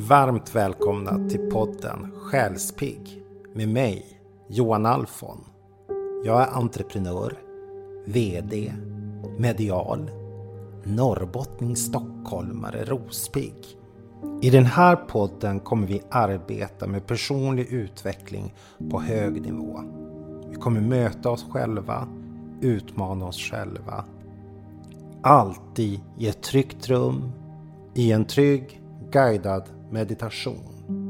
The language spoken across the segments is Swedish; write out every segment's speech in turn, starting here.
Varmt välkomna till podden Själspigg med mig, Johan Alfon. Jag är entreprenör, VD, medial, norrbottning, stockholmare, rospigg. I den här podden kommer vi arbeta med personlig utveckling på hög nivå. Vi kommer möta oss själva, utmana oss själva. Alltid i ett tryggt rum, i en trygg, guidad meditation.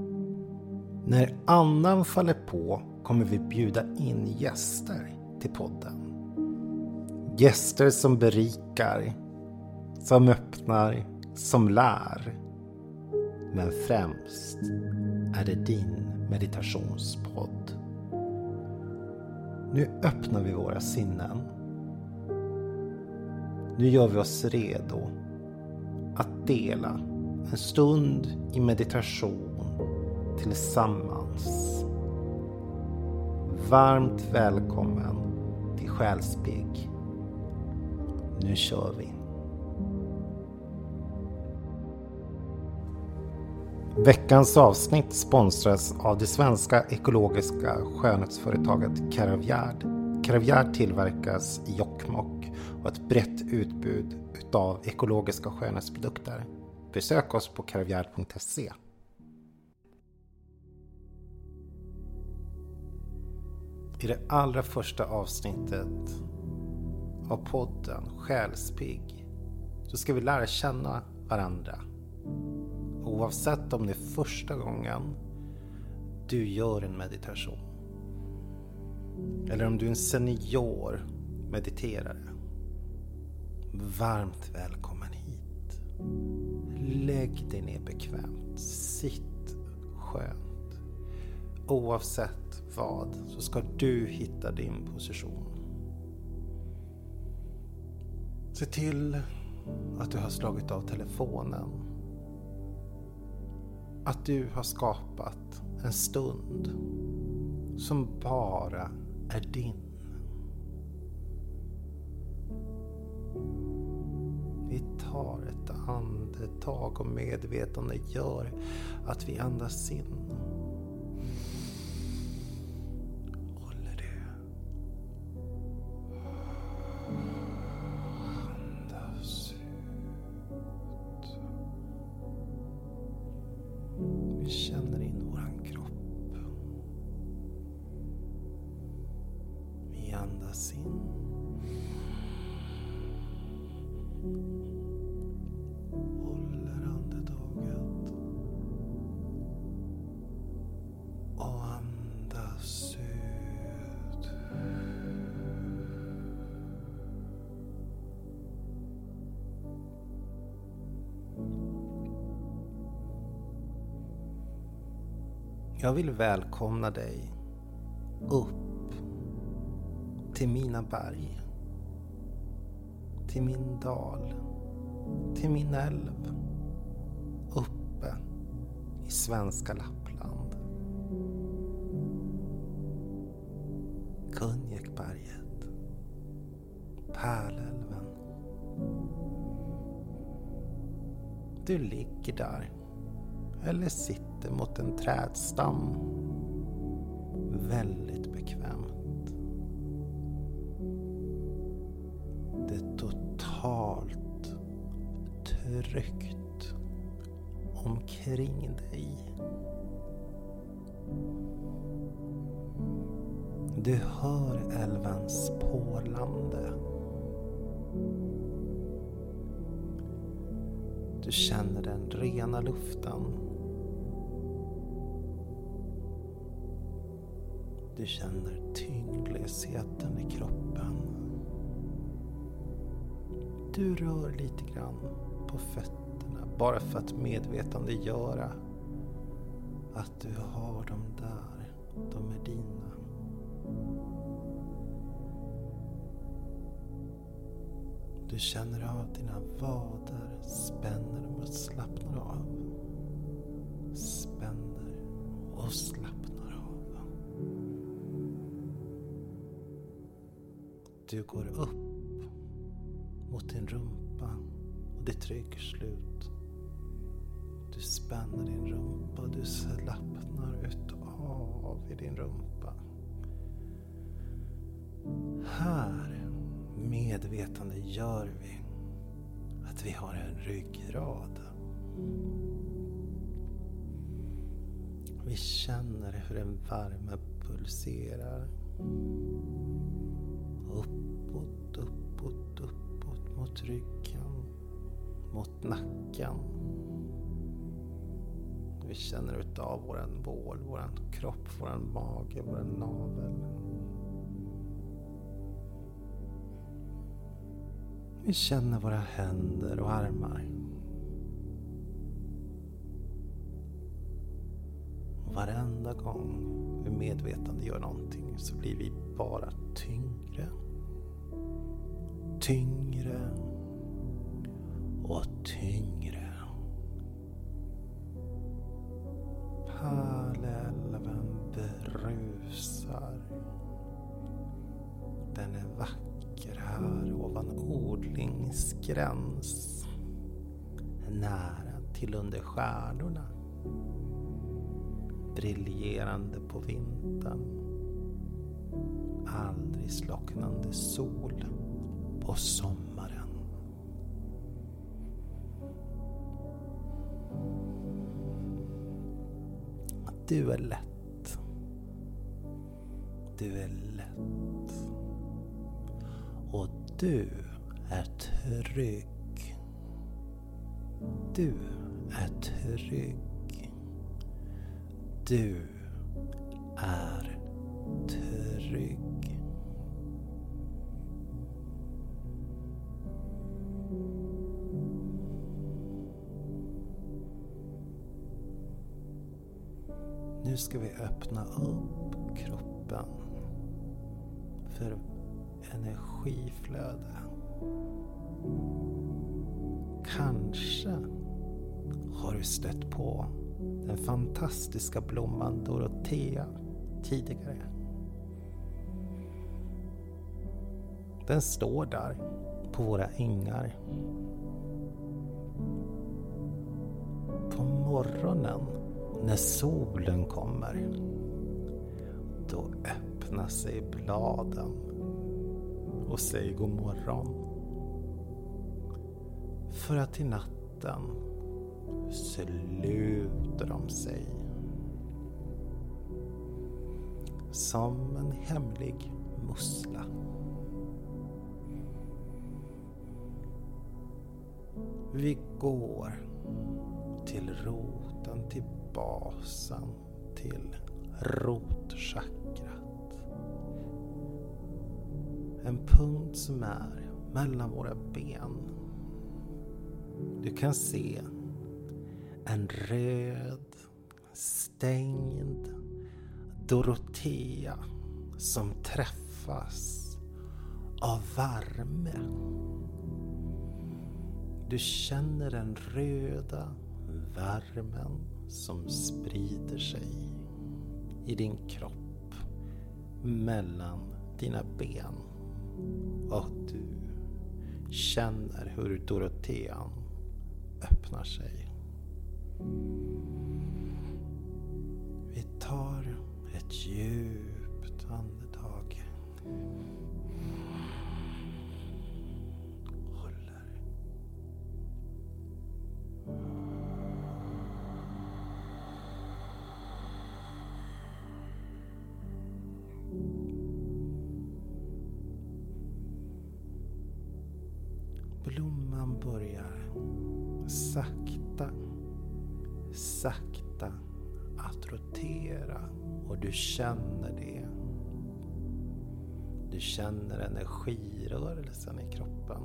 När andan faller på kommer vi bjuda in gäster till podden. Gäster som berikar, som öppnar, som lär. Men främst är det din meditationspodd. Nu öppnar vi våra sinnen. Nu gör vi oss redo att dela en stund i meditation tillsammans. Varmt välkommen till Själsbygg. Nu kör vi. Veckans avsnitt sponsras av det svenska ekologiska skönhetsföretaget Caravgard. Caravgard tillverkas i Jokkmokk och har ett brett utbud utav ekologiska skönhetsprodukter. Besök oss på karavjärd.se. I det allra första avsnittet av podden Själspigg så ska vi lära känna varandra. Oavsett om det är första gången du gör en meditation. Eller om du är en senior mediterare. Varmt välkommen hit. Lägg dig ner bekvämt. Sitt skönt. Oavsett vad så ska du hitta din position. Se till att du har slagit av telefonen. Att du har skapat en stund som bara är din. Vi tar ett andetag och medvetande gör att vi andas in. Jag vill välkomna dig upp till mina berg, till min dal, till min älv, uppe i svenska Lappland. Kunjekberget, Pärlälven. Du ligger där eller sitter mot en trädstam. Väldigt bekvämt. Det är totalt tryggt omkring dig. Du hör älvens porlande. Du känner den rena luften. Du känner tyngdlösheten i kroppen. Du rör lite grann på fötterna bara för att medvetandegöra att du har dem där. De är dina. Du känner av dina vader spänner dem och slappnar av. Spänner och slappnar Du går upp mot din rumpa och ditt ryggslut. Du spänner din rumpa, och du slappnar utav i din rumpa. Här, medvetande, gör vi att vi har en ryggrad. Vi känner hur en värme pulserar. Mot ryggen. Mot nacken. Vi känner utav våran bål, våran kropp, våran mage, våran navel. Vi känner våra händer och armar. Varenda gång vi medvetande gör någonting så blir vi bara tyngre. Tyngre. Och tyngre. Pärlälven brusar. Den är vacker här ovan odlingsgräns. Nära till under stjärnorna. Briljerande på vintern. Aldrig slocknande sol på sommaren. Du är lätt. Du är lätt. Och du är trygg. Du är trygg. Du är trygg. Ska vi öppna upp kroppen för energiflöde. Kanske har du stött på den fantastiska blomman Dorotea tidigare. Den står där på våra ängar. På morgonen när solen kommer, då öppnar sig bladen och säger god morgon. För att i natten sluter de sig. Som en hemlig mussla. Vi går till roten, till basen, till rotchakrat. En punkt som är mellan våra ben. Du kan se en röd, stängd Dorotea som träffas av värme. Du känner den röda värmen som sprider sig i din kropp mellan dina ben. Och du känner hur Dorotean öppnar sig. Vi tar ett djupt andetag. Rotera och du känner det. Du känner energirörelsen i kroppen.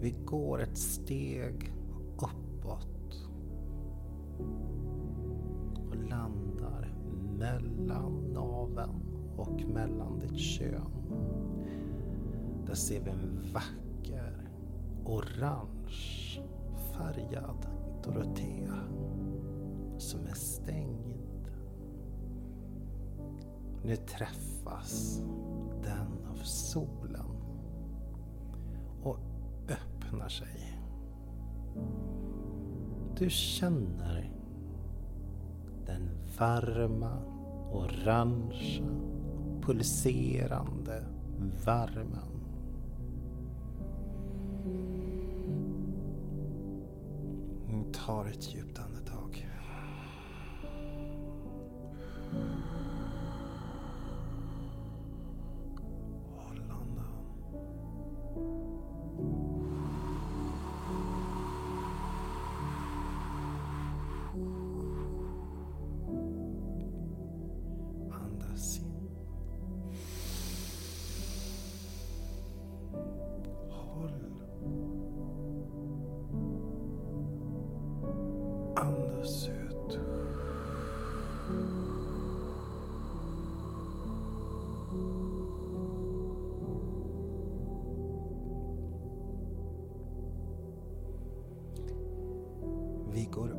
Vi går ett steg uppåt och landar mellan naveln och mellan ditt kön. Där ser vi en vacker orange färgad Dorotea som är stängd. Nu träffas den av solen och öppnar sig. Du känner den varma, orangea, pulserande värmen. tar ett djupt andetag.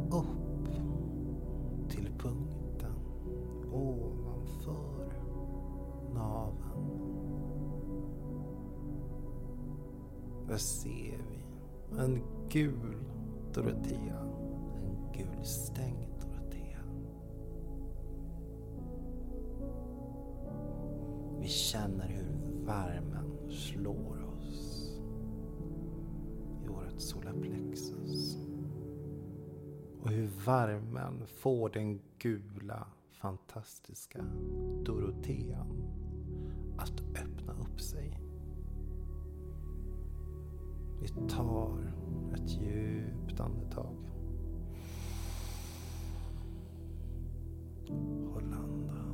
Går upp till punkten ovanför naveln. Där ser vi en gul Dorotea. En gulstängd Dorotea. Vi känner hur värmen slår värmen får den gula fantastiska Dorotean att öppna upp sig. Vi tar ett djupt andetag. Och landar.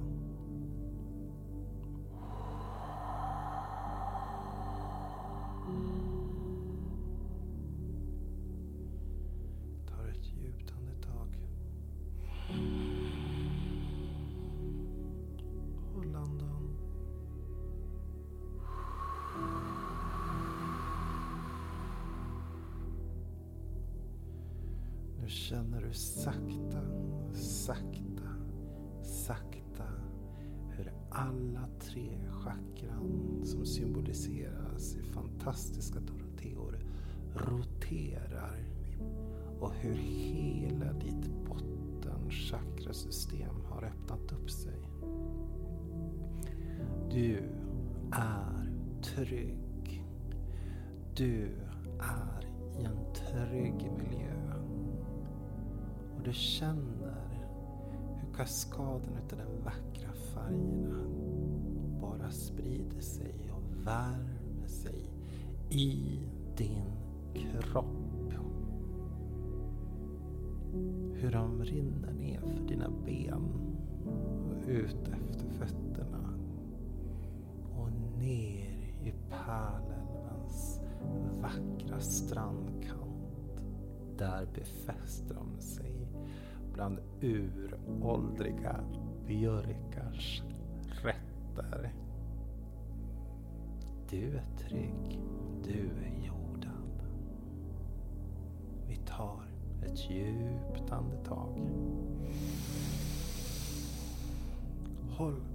Nu känner du sakta, sakta, sakta hur alla tre chakran som symboliseras i fantastiska Doroteor roterar och hur hela ditt bottenchakrasystem har öppnat upp sig. Du är trygg. Du är i en trygg miljö. Och du känner hur kaskaden utav de vackra färgerna bara sprider sig och värmer sig i din kropp. Hur de rinner ner för dina ben och ut efter fötterna och ner i Pärlälvens vackra strandkant. Där befäster de sig bland uråldriga björkars rätter. Du är trygg, du är jordad. Vi tar ett djupt andetag. Håll.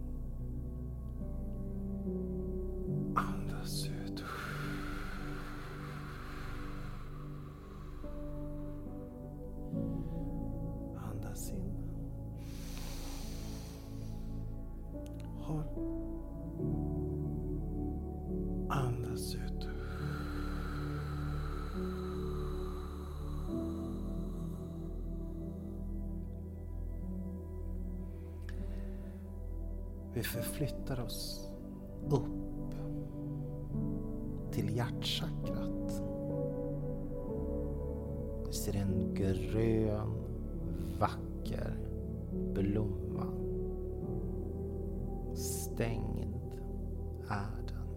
Vi förflyttar oss upp till hjärtchakrat. Vi ser en grön, vacker blomma. Stängd är den.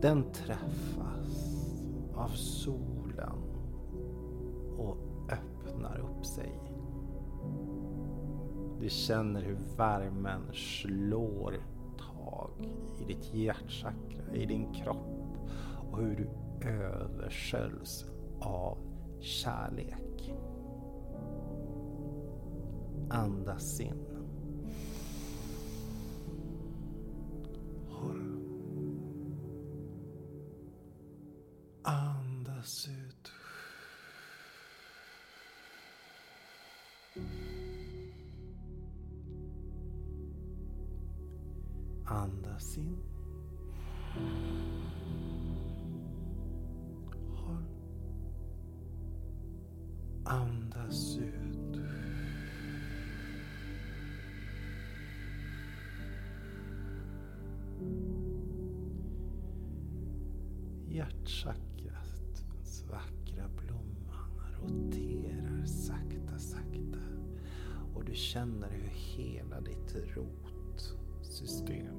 Den träffas av solen och öppnar upp sig. Du känner hur värmen slår tag i ditt hjärtchakra, i din kropp och hur du översköljs av kärlek. Andas in. Håll. Andas ut. Andas in. Håll. Andas ut. Hjärtchakrats vackra blomma roterar sakta, sakta. Och du känner hur hela ditt rot system.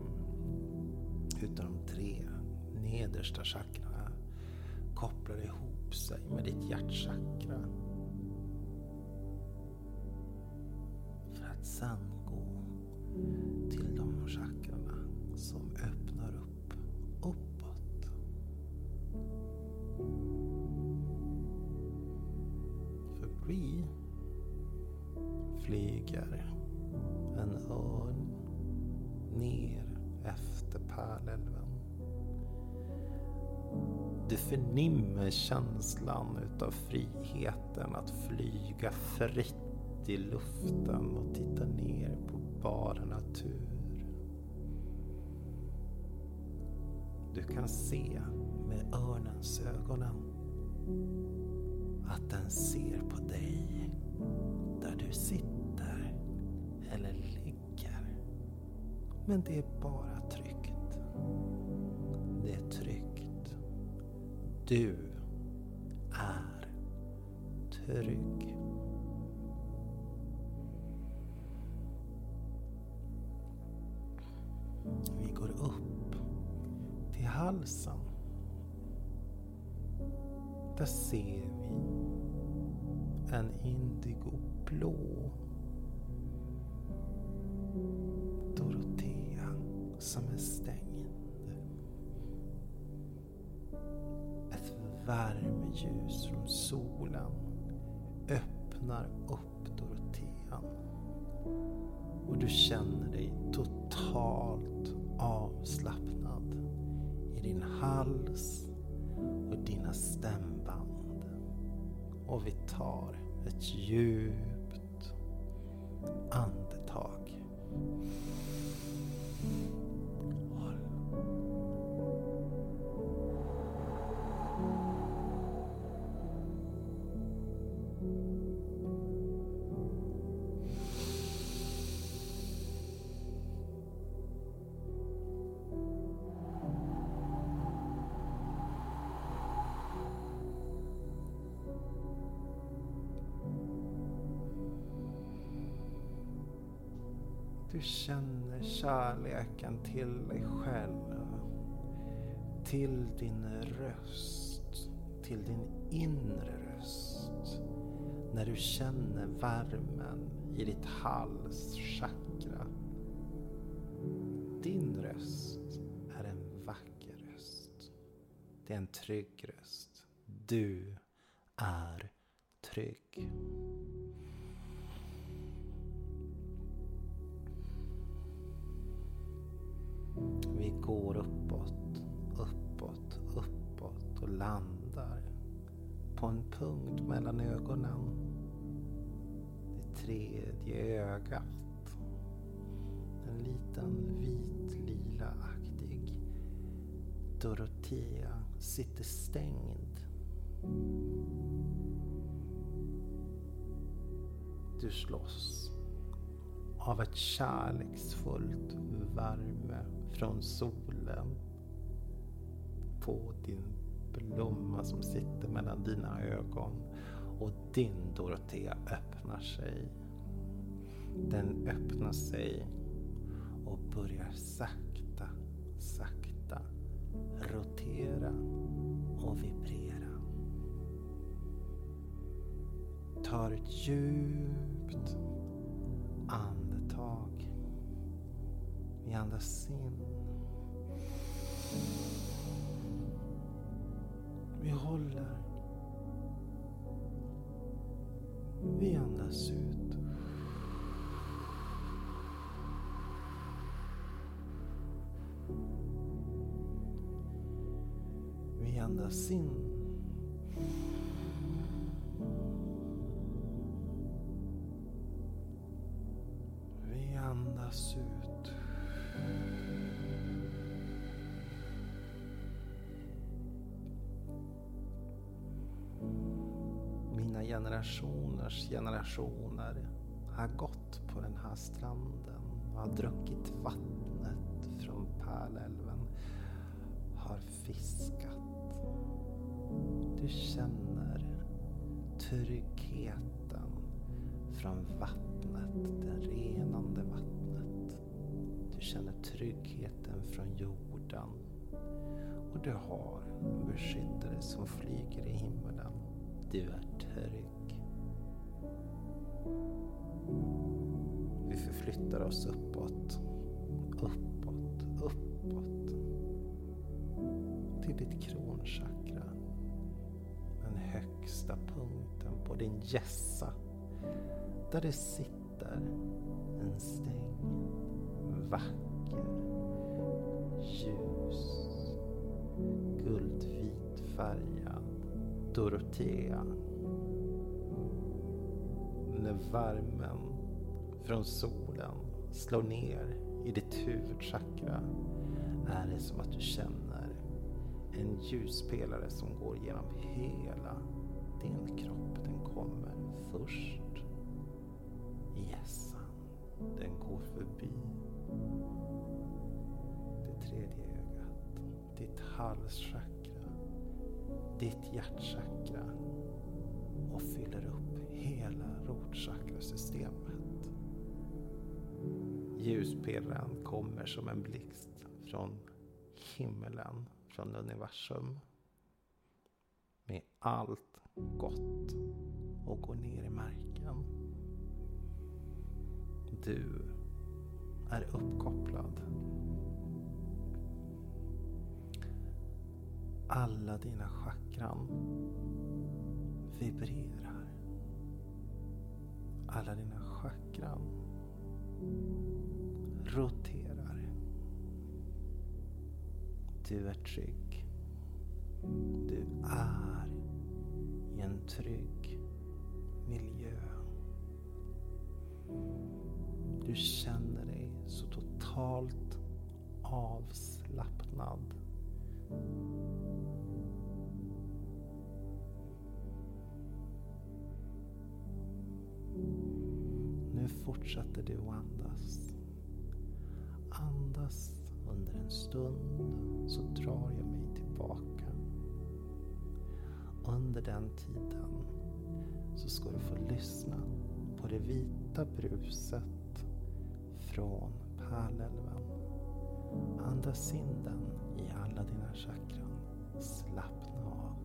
utav de tre nedersta chakrarna kopplar ihop sig med ditt hjärtchakra. För att sen gå till de chakrarna som öppnar upp uppåt. För vi flyger en örn ner efter Pärlälven. Du förnimmer känslan utav friheten att flyga fritt i luften och titta ner på bara natur. Du kan se med örnens ögonen att den ser på dig där du sitter eller ligger. Men det är bara tryggt. Det är tryggt. Du är trygg. Vi går upp till halsen. Där ser vi en indigoblå som är stängd. Ett värmeljus från solen öppnar upp Dorotean. Och du känner dig totalt avslappnad i din hals och dina stämband. Och vi tar ett djupt Du känner kärleken till dig själv. Till din röst. Till din inre röst. När du känner värmen i ditt halschakra. Din röst är en vacker röst. Det är en trygg röst. Du är trygg. Går uppåt, uppåt, uppåt och landar på en punkt mellan ögonen. Det tredje ögat. En liten vit lila-aktig Dorotea sitter stängd. Du slåss av ett kärleksfullt värme från solen på din blomma som sitter mellan dina ögon och din Dorotea öppnar sig. Den öppnar sig och börjar sakta, sakta rotera och vibrera. Tar ett djupt Vi andas in. Vi håller. Vi andas ut. Vi andas in. Generationers generationer har gått på den här stranden och har druckit vattnet från Pärlälven. Har fiskat. Du känner tryggheten från vattnet, det renande vattnet. Du känner tryggheten från jorden. Och du har en beskyddare som flyger i himlen. Du är trygg. Vi förflyttar oss uppåt, uppåt, uppåt. Till ditt kronchakra. Den högsta punkten på din gässa. Där det sitter en stäng. Vacker, ljus, guldvit färgad Dorotea. När värmen från solen slår ner i ditt huvudchakra är det som att du känner en ljuspelare som går genom hela din kropp. Den kommer först i hjässan. Den går förbi det tredje ögat, ditt halschakra, ditt hjärtchakra och fyller upp hela rotchakrasystemet. Ljuspirran kommer som en blixt från himmelen, från universum. Med allt gott och går ner i marken. Du är uppkopplad. Alla dina chakran vibrerar. Alla dina chakran roterar. Du är trygg. Du är i en trygg miljö. Du känner dig så totalt avslappnad. Fortsätter du att andas. Andas under en stund så drar jag mig tillbaka. Under den tiden så ska du få lyssna på det vita bruset från Pärlälven. Andas in den i alla dina chakran. Slappna av.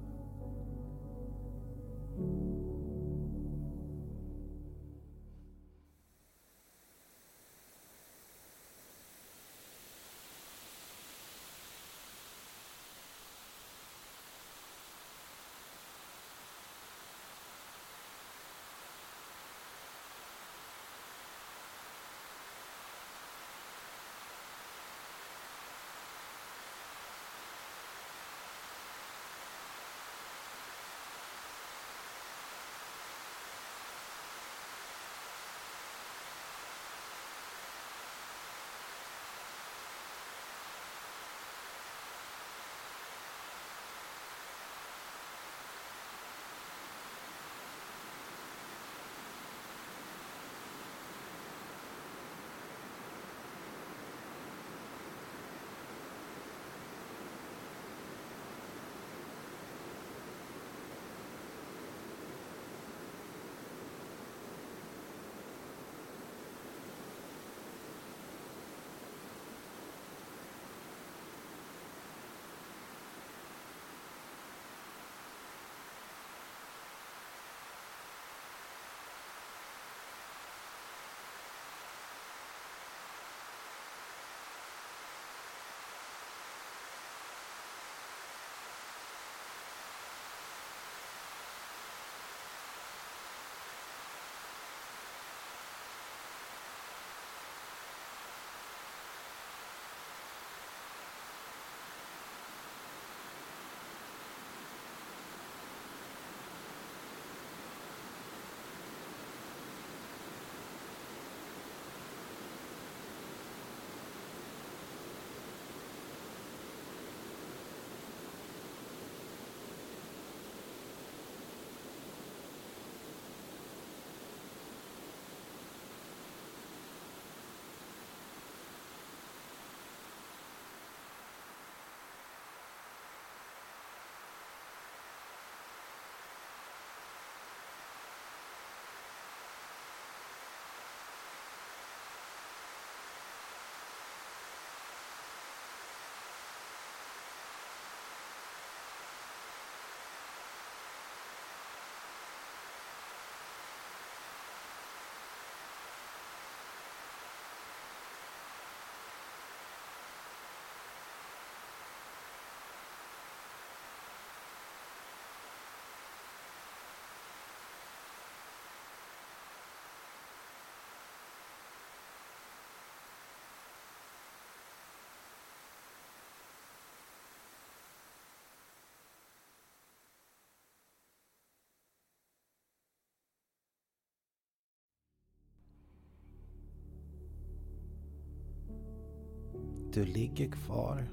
Du ligger kvar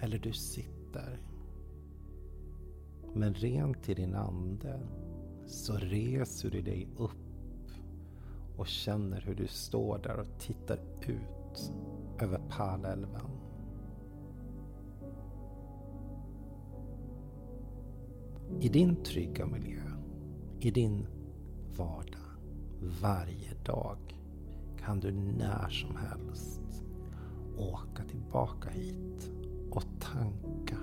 eller du sitter. Men rent i din ande så reser du dig upp och känner hur du står där och tittar ut över Pärlälven. I din trygga miljö, i din vardag, varje dag kan du när som helst åka tillbaka hit och tanka.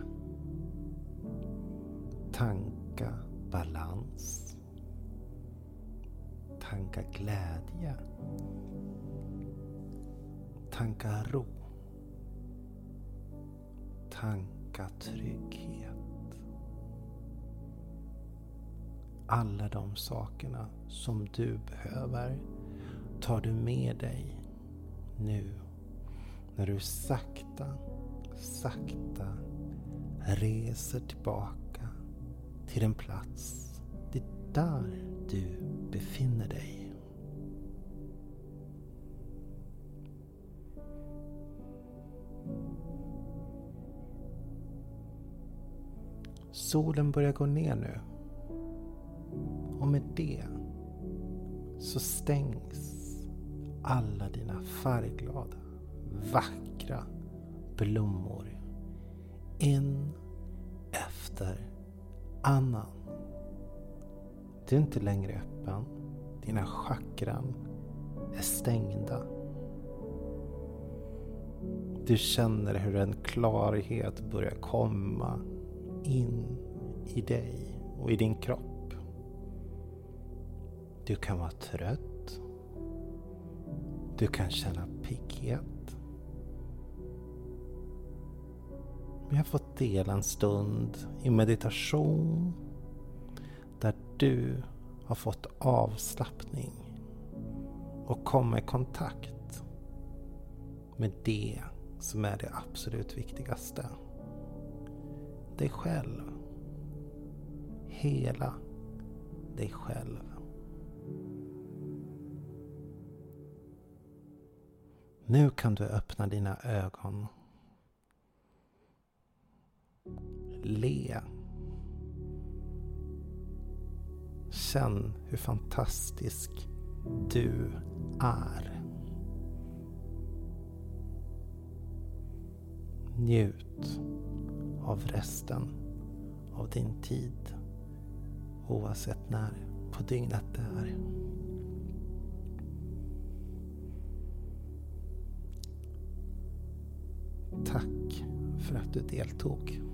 Tanka balans. Tanka glädje. Tanka ro. Tanka trygghet. Alla de sakerna som du behöver tar du med dig nu när du sakta, sakta reser tillbaka till den plats, det är där du befinner dig. Solen börjar gå ner nu. Och med det så stängs alla dina färgglada vackra blommor. En efter annan. Du är inte längre öppen. Dina chakran är stängda. Du känner hur en klarhet börjar komma in i dig och i din kropp. Du kan vara trött. Du kan känna pigghet. Vi har fått dela en stund i meditation där du har fått avslappning och komma i kontakt med det som är det absolut viktigaste. Dig själv. Hela dig själv. Nu kan du öppna dina ögon Le. Känn hur fantastisk du är. Njut av resten av din tid. Oavsett när på dygnet det är. Tack för att du deltog.